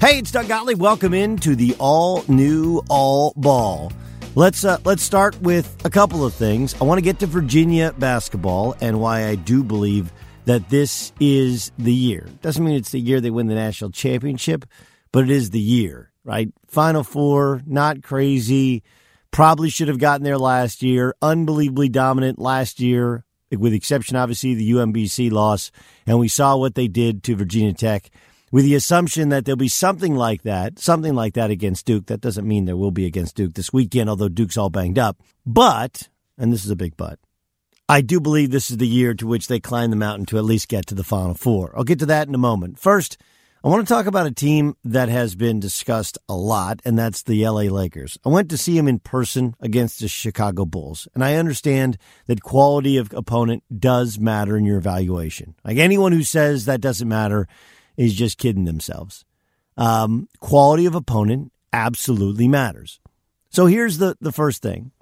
Hey, it's Doug Gottlieb. Welcome into the all new All Ball. Let's uh, let's start with a couple of things. I want to get to Virginia basketball and why I do believe that this is the year. Doesn't mean it's the year they win the national championship, but it is the year, right? Final four, not crazy. Probably should have gotten there last year. Unbelievably dominant last year, with exception obviously the UMBC loss, and we saw what they did to Virginia Tech with the assumption that there'll be something like that, something like that against Duke. That doesn't mean there will be against Duke this weekend, although Duke's all banged up. But, and this is a big but, I do believe this is the year to which they climb the mountain to at least get to the Final Four. I'll get to that in a moment. First, I want to talk about a team that has been discussed a lot, and that's the LA Lakers. I went to see them in person against the Chicago Bulls, and I understand that quality of opponent does matter in your evaluation. Like anyone who says that doesn't matter is just kidding themselves. Um, quality of opponent absolutely matters. So here's the, the first thing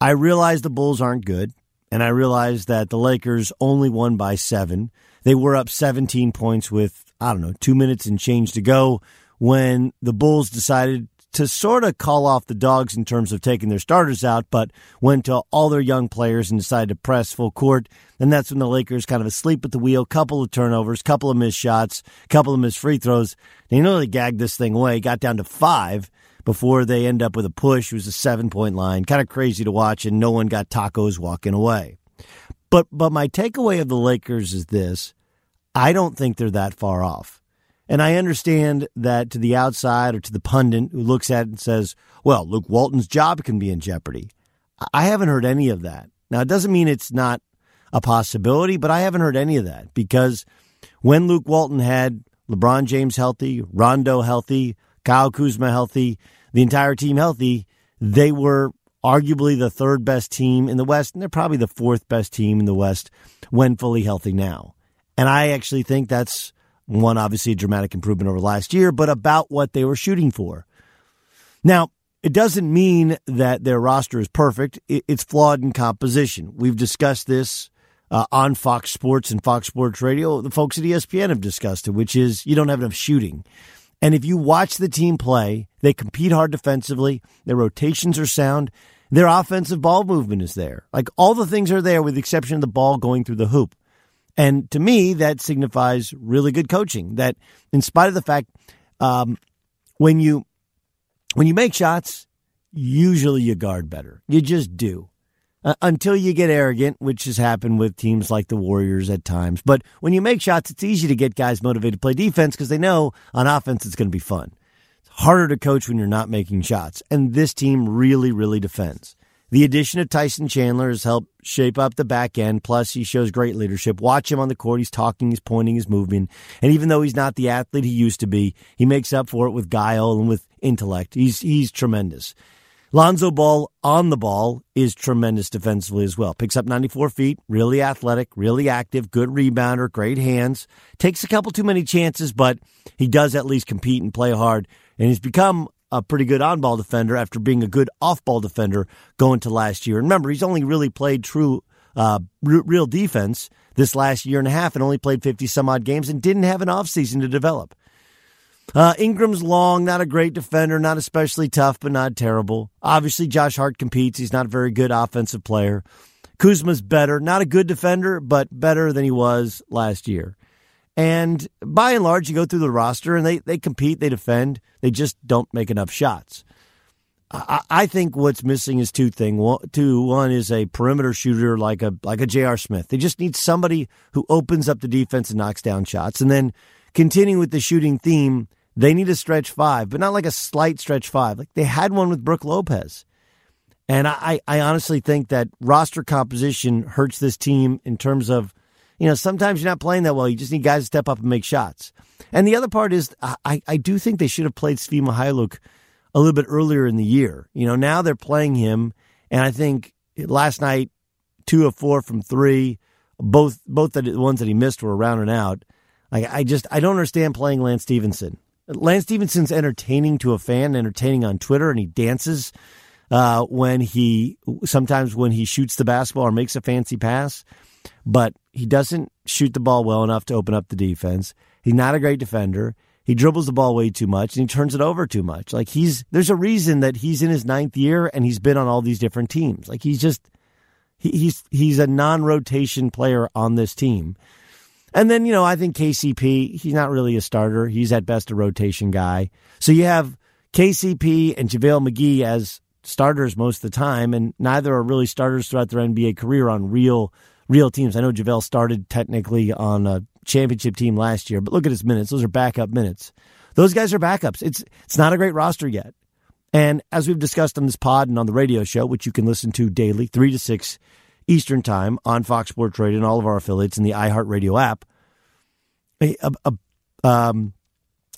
I realize the Bulls aren't good, and I realize that the Lakers only won by seven. They were up 17 points with, I don't know, two minutes and change to go when the Bulls decided to sort of call off the dogs in terms of taking their starters out, but went to all their young players and decided to press full court. And that's when the Lakers kind of asleep at the wheel, couple of turnovers, couple of missed shots, couple of missed free throws. They nearly gagged this thing away, got down to five before they end up with a push. It was a seven point line, kind of crazy to watch, and no one got tacos walking away. But but my takeaway of the Lakers is this: I don't think they're that far off. And I understand that to the outside or to the pundit who looks at it and says, well, Luke Walton's job can be in jeopardy. I haven't heard any of that. Now, it doesn't mean it's not a possibility, but I haven't heard any of that because when Luke Walton had LeBron James healthy, Rondo healthy, Kyle Kuzma healthy, the entire team healthy, they were arguably the third best team in the West, and they're probably the fourth best team in the West when fully healthy now. And I actually think that's one, obviously, a dramatic improvement over last year, but about what they were shooting for. Now, it doesn't mean that their roster is perfect. It's flawed in composition. We've discussed this uh, on Fox Sports and Fox Sports Radio. The folks at ESPN have discussed it, which is you don't have enough shooting. And if you watch the team play, they compete hard defensively. Their rotations are sound. Their offensive ball movement is there. Like all the things are there with the exception of the ball going through the hoop. And to me, that signifies really good coaching. That, in spite of the fact, um, when you when you make shots, usually you guard better. You just do. Uh, until you get arrogant, which has happened with teams like the Warriors at times. But when you make shots, it's easy to get guys motivated to play defense because they know on offense it's going to be fun. It's harder to coach when you're not making shots. And this team really, really defends. The addition of Tyson Chandler has helped shape up the back end. Plus, he shows great leadership. Watch him on the court. He's talking, he's pointing, he's moving. And even though he's not the athlete he used to be, he makes up for it with guile and with intellect. He's he's tremendous. Lonzo Ball on the ball is tremendous defensively as well. Picks up 94 feet, really athletic, really active, good rebounder, great hands. Takes a couple too many chances, but he does at least compete and play hard. And he's become a pretty good on ball defender after being a good off ball defender going to last year. And remember, he's only really played true, uh, real defense this last year and a half and only played 50 some odd games and didn't have an offseason to develop. Uh, Ingram's long, not a great defender, not especially tough, but not terrible. Obviously, Josh Hart competes. He's not a very good offensive player. Kuzma's better, not a good defender, but better than he was last year. And by and large, you go through the roster and they, they compete, they defend, they just don't make enough shots. I, I think what's missing is two things. One, two, one is a perimeter shooter like a like a J.R. Smith. They just need somebody who opens up the defense and knocks down shots. And then continuing with the shooting theme, they need a stretch five, but not like a slight stretch five. Like they had one with Brook Lopez. And I, I honestly think that roster composition hurts this team in terms of you know, sometimes you're not playing that well. You just need guys to step up and make shots. And the other part is, I, I do think they should have played Svi Mykhailiuk a little bit earlier in the year. You know, now they're playing him, and I think last night, two of four from three, both both the ones that he missed were around and out. Like I just I don't understand playing Lance Stephenson. Lance Stephenson's entertaining to a fan, entertaining on Twitter, and he dances uh, when he sometimes when he shoots the basketball or makes a fancy pass but he doesn't shoot the ball well enough to open up the defense. He's not a great defender. He dribbles the ball way too much and he turns it over too much. Like he's there's a reason that he's in his ninth year and he's been on all these different teams. Like he's just he, he's he's a non-rotation player on this team. And then you know I think KCP he's not really a starter. He's at best a rotation guy. So you have KCP and JaVale McGee as starters most of the time, and neither are really starters throughout their NBA career on real real teams. I know JaVale started technically on a championship team last year, but look at his minutes. Those are backup minutes. Those guys are backups. It's it's not a great roster yet. And as we've discussed on this pod and on the radio show, which you can listen to daily, 3 to 6 Eastern Time on Fox Sports Radio and all of our affiliates in the iHeartRadio app, a, a, um,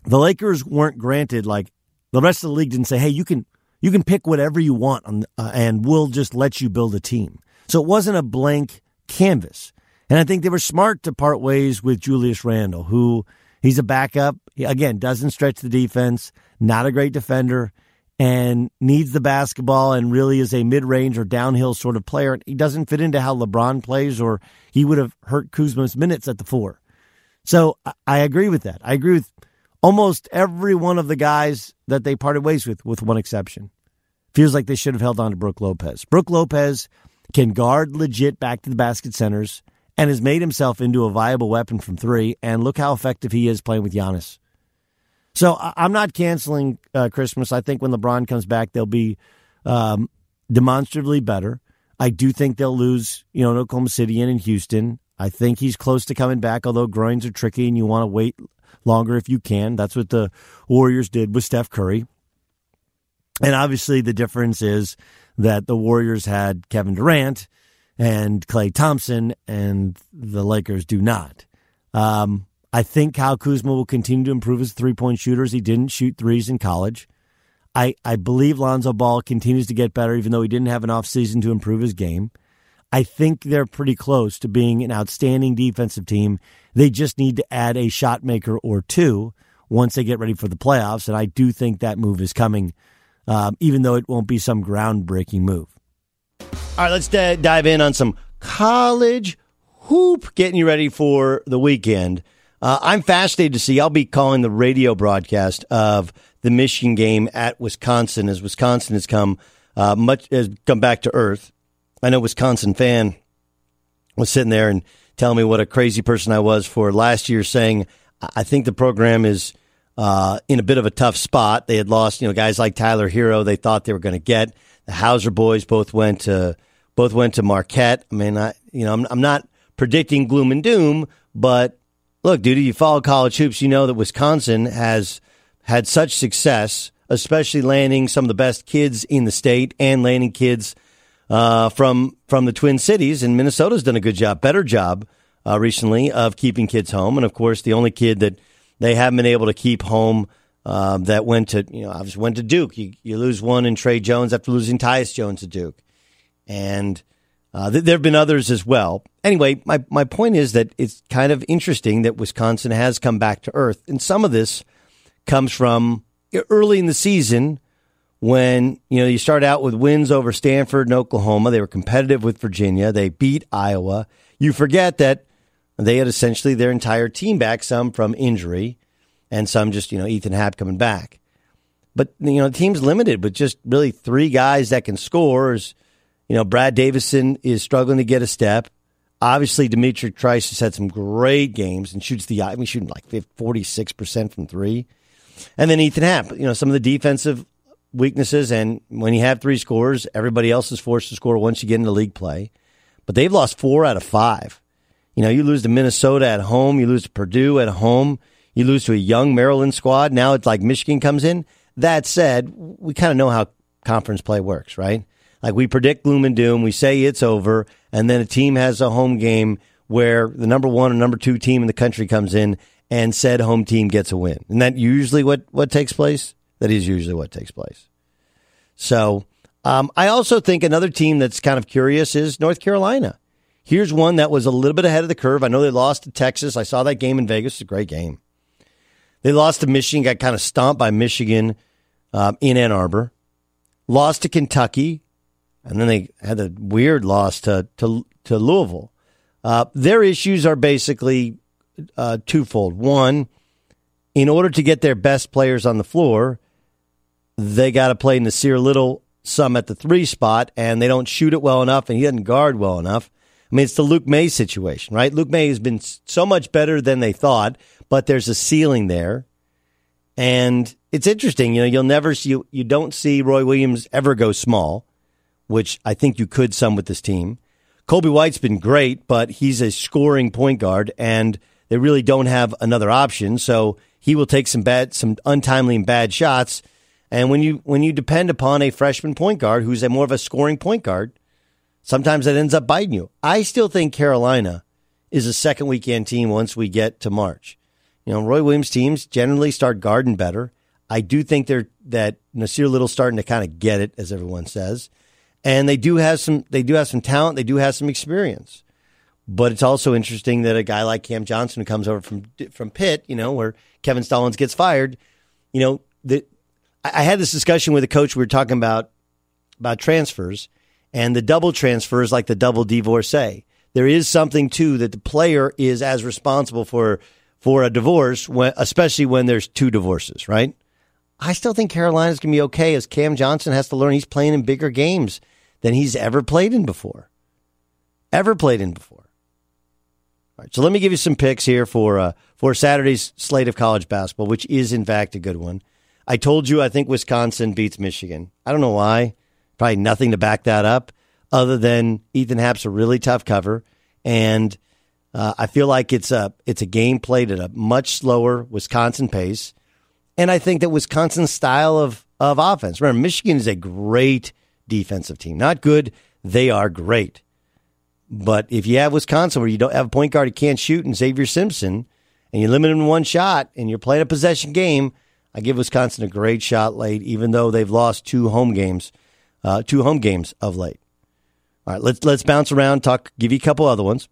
the Lakers weren't granted, like, the rest of the league didn't say, hey, you can you can pick whatever you want on, uh, and we'll just let you build a team. So it wasn't a blank canvas. And I think they were smart to part ways with Julius Randle, who he's a backup. He, again, doesn't stretch the defense, not a great defender, and needs the basketball and really is a mid range or downhill sort of player. He doesn't fit into how LeBron plays, or he would have hurt Kuzma's minutes at the four. So I, agree with that. I agree with almost every one of the guys that they parted ways with, with one exception. Feels like they should have held on to Brook Lopez. Brook Lopez can guard legit back to the basket centers, and has made himself into a viable weapon from three. And look how effective he is playing with Giannis. So I'm not canceling uh, Christmas. I think when LeBron comes back, they'll be um, demonstrably better. I do think they'll lose, you know, in Oklahoma City and in Houston. I think he's close to coming back, although groins are tricky and you want to wait longer if you can. That's what the Warriors did with Steph Curry. And obviously, the difference is that the Warriors had Kevin Durant and Klay Thompson, and the Lakers do not. Um, I think Kyle Kuzma will continue to improve his three point shooters. He didn't shoot threes in college. I, I believe Lonzo Ball continues to get better, even though he didn't have an offseason to improve his game. I think they're pretty close to being an outstanding defensive team. They just need to add a shot maker or two once they get ready for the playoffs. And I do think that move is coming um, even though it won't be some groundbreaking move. All right, let's d- dive in on some college hoop, getting you ready for the weekend. Uh, I'm fascinated to see. I'll be calling the radio broadcast of the Michigan game at Wisconsin as Wisconsin has come uh, much has come back to earth. I know Wisconsin fan was sitting there and telling me what a crazy person I was for last year saying I think the program is uh, in a bit of a tough spot. They had lost, you know, guys like Tyler Herro. They thought they were going to get the Hauser boys. Both went to both went to Marquette. I mean, I you know, I'm, I'm not predicting gloom and doom, but look, dude, you follow college hoops, you know that Wisconsin has had such success, especially landing some of the best kids in the state and landing kids uh, from from the Twin Cities, and Minnesota's done a good job, better job uh, recently of keeping kids home. And of course, the only kid that they haven't been able to keep home uh, that went to you know obviously went to Duke. You, you lose one in Tre Jones after losing Tyus Jones to Duke, and uh, th- there have been others as well. Anyway, my my point is that it's kind of interesting that Wisconsin has come back to earth, and some of this comes from early in the season when you know you start out with wins over Stanford and Oklahoma. They were competitive with Virginia. They beat Iowa. You forget that they had essentially their entire team back, some from injury, and some just you know Ethan Happ coming back. But you know the team's limited with just really three guys that can score. You know Brad Davison is struggling to get a step. Obviously, D'Mitrik Trice has had some great games and shoots the I mean shooting like forty six percent from three. And then Ethan Happ, you know, some of the defensive weaknesses. And when you have three scores, everybody else is forced to score once you get into league play. But they've lost four out of five. You know, you lose to Minnesota at home, you lose to Purdue at home, you lose to a young Maryland squad. Now it's like Michigan comes in. That said, we kind of know how conference play works, right? Like we predict gloom and doom, we say it's over, and then a team has a home game where the number one or number two team in the country comes in and said home team gets a win. And that usually what, what takes place? That is usually what takes place. So um, I also think another team that's kind of curious is North Carolina. Here's one that was a little bit ahead of the curve. I know they lost to Texas. I saw that game in Vegas. It's a great game. They lost to Michigan, got kind of stomped by Michigan um, in Ann Arbor. Lost to Kentucky, and then they had a weird loss to to, to Louisville. Uh, their issues are basically uh, twofold. One, in order to get their best players on the floor, they got to play Nassir Little some at the three spot, and they don't shoot it well enough, and he doesn't guard well enough. I mean, it's the Luke Maye situation, right? Luke Maye has been so much better than they thought, but there's a ceiling there. And it's interesting, you know, you'll never see, you, you don't see Roy Williams ever go small, which I think you could some with this team. Coby White's been great, but he's a scoring point guard, and they really don't have another option. So he will take some bad, some untimely and bad shots and when you when you depend upon a freshman point guard who's a more of a scoring point guard, sometimes that ends up biting you. I still think Carolina is a second weekend team once we get to March. You know, Roy Williams teams generally start guarding better. I do think they're that Nassir Little starting to kind of get it, as everyone says, and they do have some they do have some talent. They do have some experience. But it's also interesting that a guy like Cam Johnson who comes over from from Pitt, you know, where Kevin Stallings gets fired, you know, the, I had this discussion with a coach. We were talking about about transfers and the double transfers, like the double divorcee. There is something too that the player is as responsible for for a divorce, when, especially when there's two divorces, right? I still think Carolina's going to be okay as Cam Johnson has to learn he's playing in bigger games than he's ever played in before. Ever played in before. All right, so let me give you some picks here for uh, for Saturday's slate of college basketball, which is in fact a good one. I told you I think Wisconsin beats Michigan. I don't know why. Probably nothing to back that up other than Ethan Happ's a really tough cover. And uh, I feel like it's a, it's a game played at a much slower Wisconsin pace. And I think that Wisconsin's style of, of offense, remember, Michigan is a great defensive team. Not good, they are great. But if you have Wisconsin where you don't have a point guard who can't shoot and Xavier Simpson, and you limit him to one shot, and you're playing a possession game, I give Wisconsin a great shot late, even though they've lost two home games, uh, two home games of late. All right, let's let's bounce around, talk, give you a couple other ones.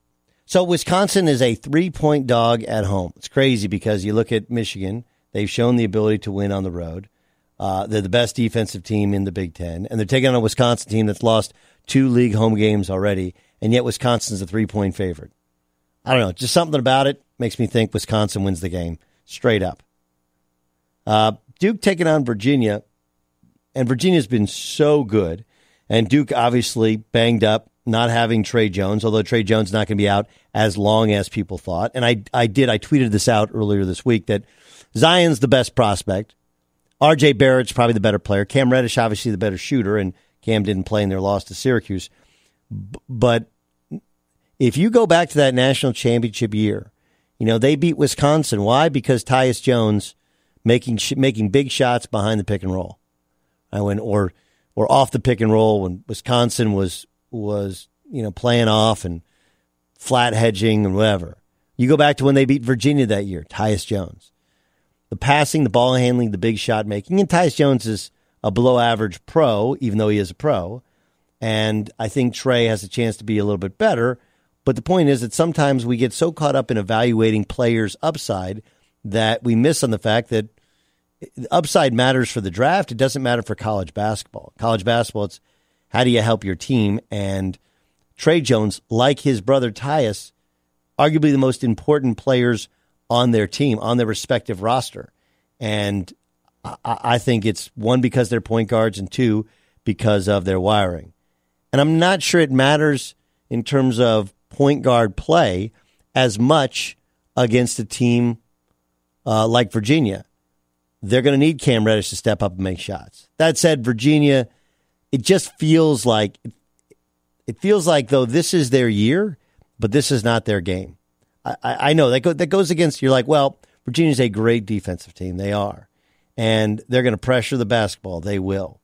So Wisconsin is a three point dog at home. It's crazy because you look at Michigan; they've shown the ability to win on the road. Uh, they're the best defensive team in the Big Ten, and they're taking on a Wisconsin team that's lost two league home games already, and yet Wisconsin's a three point favorite. I don't know, just something about it makes me think Wisconsin wins the game straight up. Uh, Duke taking on Virginia, and Virginia's been so good. And Duke obviously banged up, not having Tre Jones, although Tre Jones not going to be out as long as people thought. And I, I did, I tweeted this out earlier this week that Zion's the best prospect. RJ Barrett's probably the better player. Cam Reddish, obviously the better shooter, and Cam didn't play in their loss to Syracuse. B- but if you go back to that national championship year, you know, they beat Wisconsin. Why? Because Tyus Jones making making big shots behind the pick and roll. I went or or off the pick and roll when Wisconsin was was you know playing off and flat hedging and whatever. You go back to when they beat Virginia that year, Tyus Jones. The passing, the ball handling, the big shot making, and Tyus Jones is a below average pro, even though he is a pro. And I think Tre has a chance to be a little bit better. But the point is that sometimes we get so caught up in evaluating players' upside that we miss on the fact that upside matters for the draft. It doesn't matter for college basketball. College basketball, it's how do you help your team? And Tre Jones, like his brother Tyus, arguably the most important players on their team, on their respective roster. And I, I think it's one, because they're point guards, and two, because of their wiring. And I'm not sure it matters in terms of point guard play as much against a team uh, like Virginia. They're going to need Cam Reddish to step up and make shots. That said, Virginia, it just feels like it feels like though this is their year, but this is not their game. I, I know that go, that goes against. You're like, well, Virginia's a great defensive team. They are, and they're going to pressure the basketball. They will.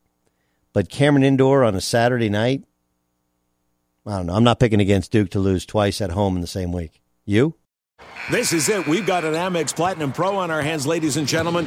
But Cameron Indoor on a Saturday night, I don't know. I'm not picking against Duke to lose twice at home in the same week. You? This is it. We've got an Amex Platinum Pro on our hands, ladies and gentlemen.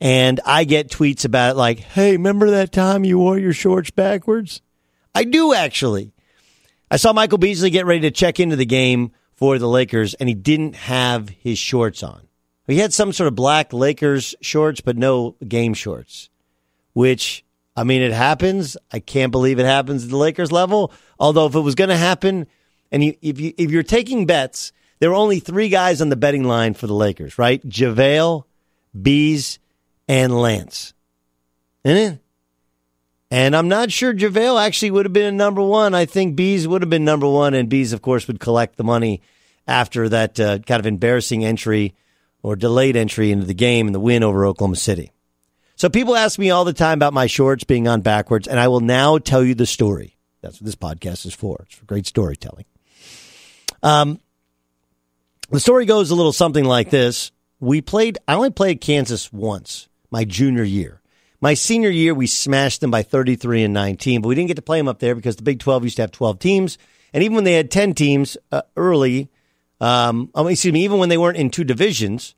and I get tweets about like, hey, remember that time you wore your shorts backwards? I do actually. I saw Michael Beasley get ready to check into the game for the Lakers, and he didn't have his shorts on. He had some sort of black Lakers shorts, but no game shorts, which I mean, it happens. I can't believe it happens at the Lakers level. Although, if it was going to happen, and you, if you if you're taking bets, there were only three guys on the betting line for the Lakers, right? JaVale, Bees, and Lance. Isn't it? And I'm not sure JaVale actually would have been number one. I think Bees would have been number one, and Bees, of course, would collect the money after that uh, kind of embarrassing entry or delayed entry into the game and the win over Oklahoma City. So people ask me all the time about my shorts being on backwards, and I will now tell you the story. That's what this podcast is for. It's for great storytelling. Um, the story goes a little something like this. We played, I only played Kansas once, my junior year. My senior year, we smashed them by 33 and 19, but we didn't get to play them up there because the Big 12 used to have 12 teams. And even when they had 10 teams uh, early, um, oh, excuse me, even when they weren't in two divisions,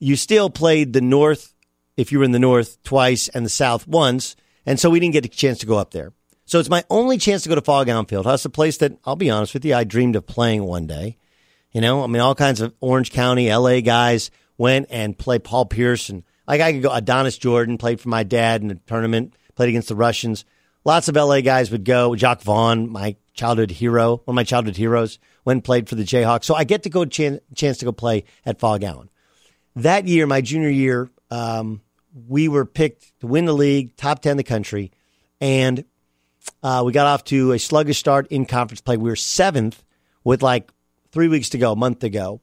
you still played the North, if you were in the North, twice and the South once. And so we didn't get a chance to go up there. So it's my only chance to go to Phog Allen Fieldhouse, a place that I'll be honest with you, I dreamed of playing one day. You know, I mean, all kinds of Orange County, LA guys went and played Paul Pierce and like I could go. Adonis Jordan played for my dad in a tournament, played against the Russians. Lots of LA guys would go. Jacque Vaughn, my childhood hero, one of my childhood heroes, and played for the Jayhawks. So I get to go chance, chance to go play at Phog Allen. That year, my junior year, um, we were picked to win the league, top 10 in the country. And uh, we got off to a sluggish start in conference play. We were seventh with like three weeks to go, a month to go.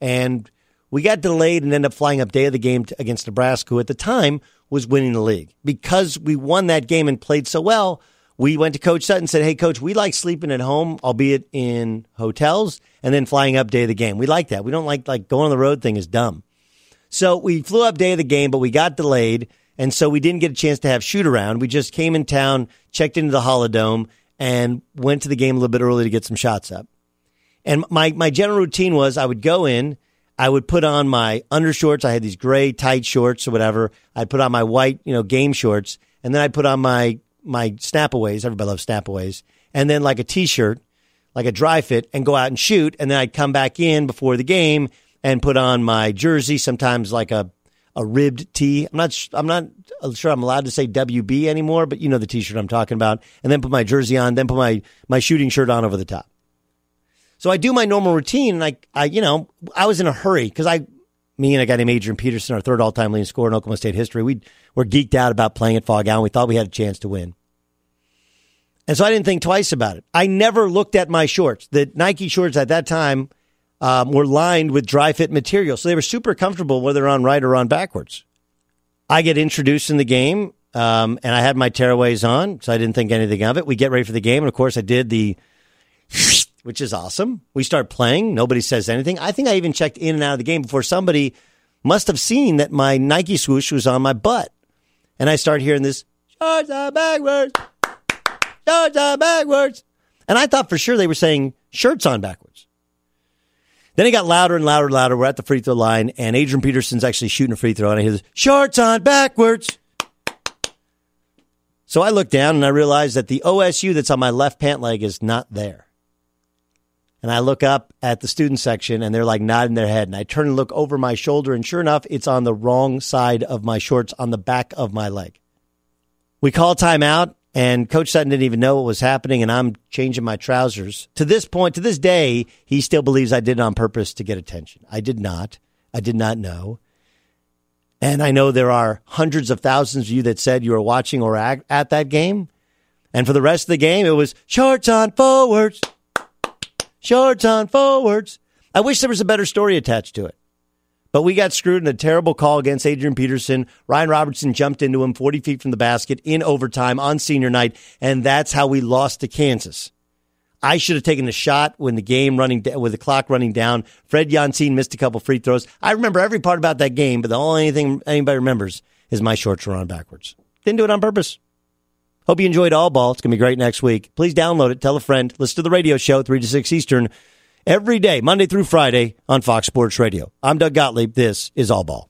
And we got delayed and ended up flying up day of the game against Nebraska, who at the time was winning the league. Because we won that game and played so well, we went to Coach Sutton and said, Hey, Coach, we like sleeping at home, albeit in hotels, and then flying up day of the game. We like that. We don't like, like going on the road thing is dumb. So we flew up day of the game, but we got delayed. And so we didn't get a chance to have shoot around. We just came in town, checked into the Holidome, and went to the game a little bit early to get some shots up. And my, my general routine was I would go in, I would put on my undershorts. I had these gray tight shorts or whatever. I'd put on my white, you know, game shorts, and then I'd put on my my snapaways. Everybody loves snapaways, and then like a t-shirt, like a dry fit, and go out and shoot. And then I'd come back in before the game and put on my jersey. Sometimes like a a ribbed tee. I'm not I'm not sure I'm allowed to say WB anymore, but you know the t-shirt I'm talking about. And then put my jersey on, then put my my shooting shirt on over the top. So I do my normal routine, and I, I you know, I was in a hurry because I, me and I got a guy named Adrian Peterson, our third all-time leading scorer in Oklahoma State history, we were geeked out about playing at Phog Allen. We thought we had a chance to win. And so I didn't think twice about it. I never looked at my shorts. The Nike shorts at that time um, were lined with dry fit material, so they were super comfortable whether on right or on backwards. I get introduced in the game, um, and I had my tearaways on, so I didn't think anything of it. We get ready for the game, and of course, I did the which is awesome. We start playing. Nobody says anything. I think I even checked in and out of the game before somebody must have seen that my Nike swoosh was on my butt. And I start hearing this, shorts are backwards, shorts are backwards. And I thought for sure they were saying shirts on backwards. Then it got louder and louder and louder. We're at the free throw line, and Adrian Peterson's actually shooting a free throw, and I hear this, shorts on backwards. So I look down and I realize that the OSU that's on my left pant leg is not there. And I look up at the student section and they're like nodding their head. And I turn and look over my shoulder, and sure enough, it's on the wrong side of my shorts on the back of my leg. We call timeout, and Coach Sutton didn't even know what was happening, and I'm changing my trousers. To this point, to this day, he still believes I did it on purpose to get attention. I did not. I did not know. And I know there are hundreds of thousands of you that said you were watching or at, at that game. And for the rest of the game, it was shorts on forwards shorts on forwards. I wish there was a better story attached to it. But we got screwed in a terrible call against Adrian Peterson. Ryan Robertson jumped into him 40 feet from the basket in overtime on senior night, and that's how we lost to Kansas. I should have taken a shot when the game running with the clock running down. Fred Yancin missed a couple free throws. I remember every part about that game, but the only thing anybody remembers is my shorts were on backwards. Didn't do it on purpose. Hope you enjoyed All Ball. It's going to be great next week. Please download it, tell a friend, listen to the radio show, 3 to 6 Eastern, every day, Monday through Friday on Fox Sports Radio. I'm Doug Gottlieb. This is All Ball.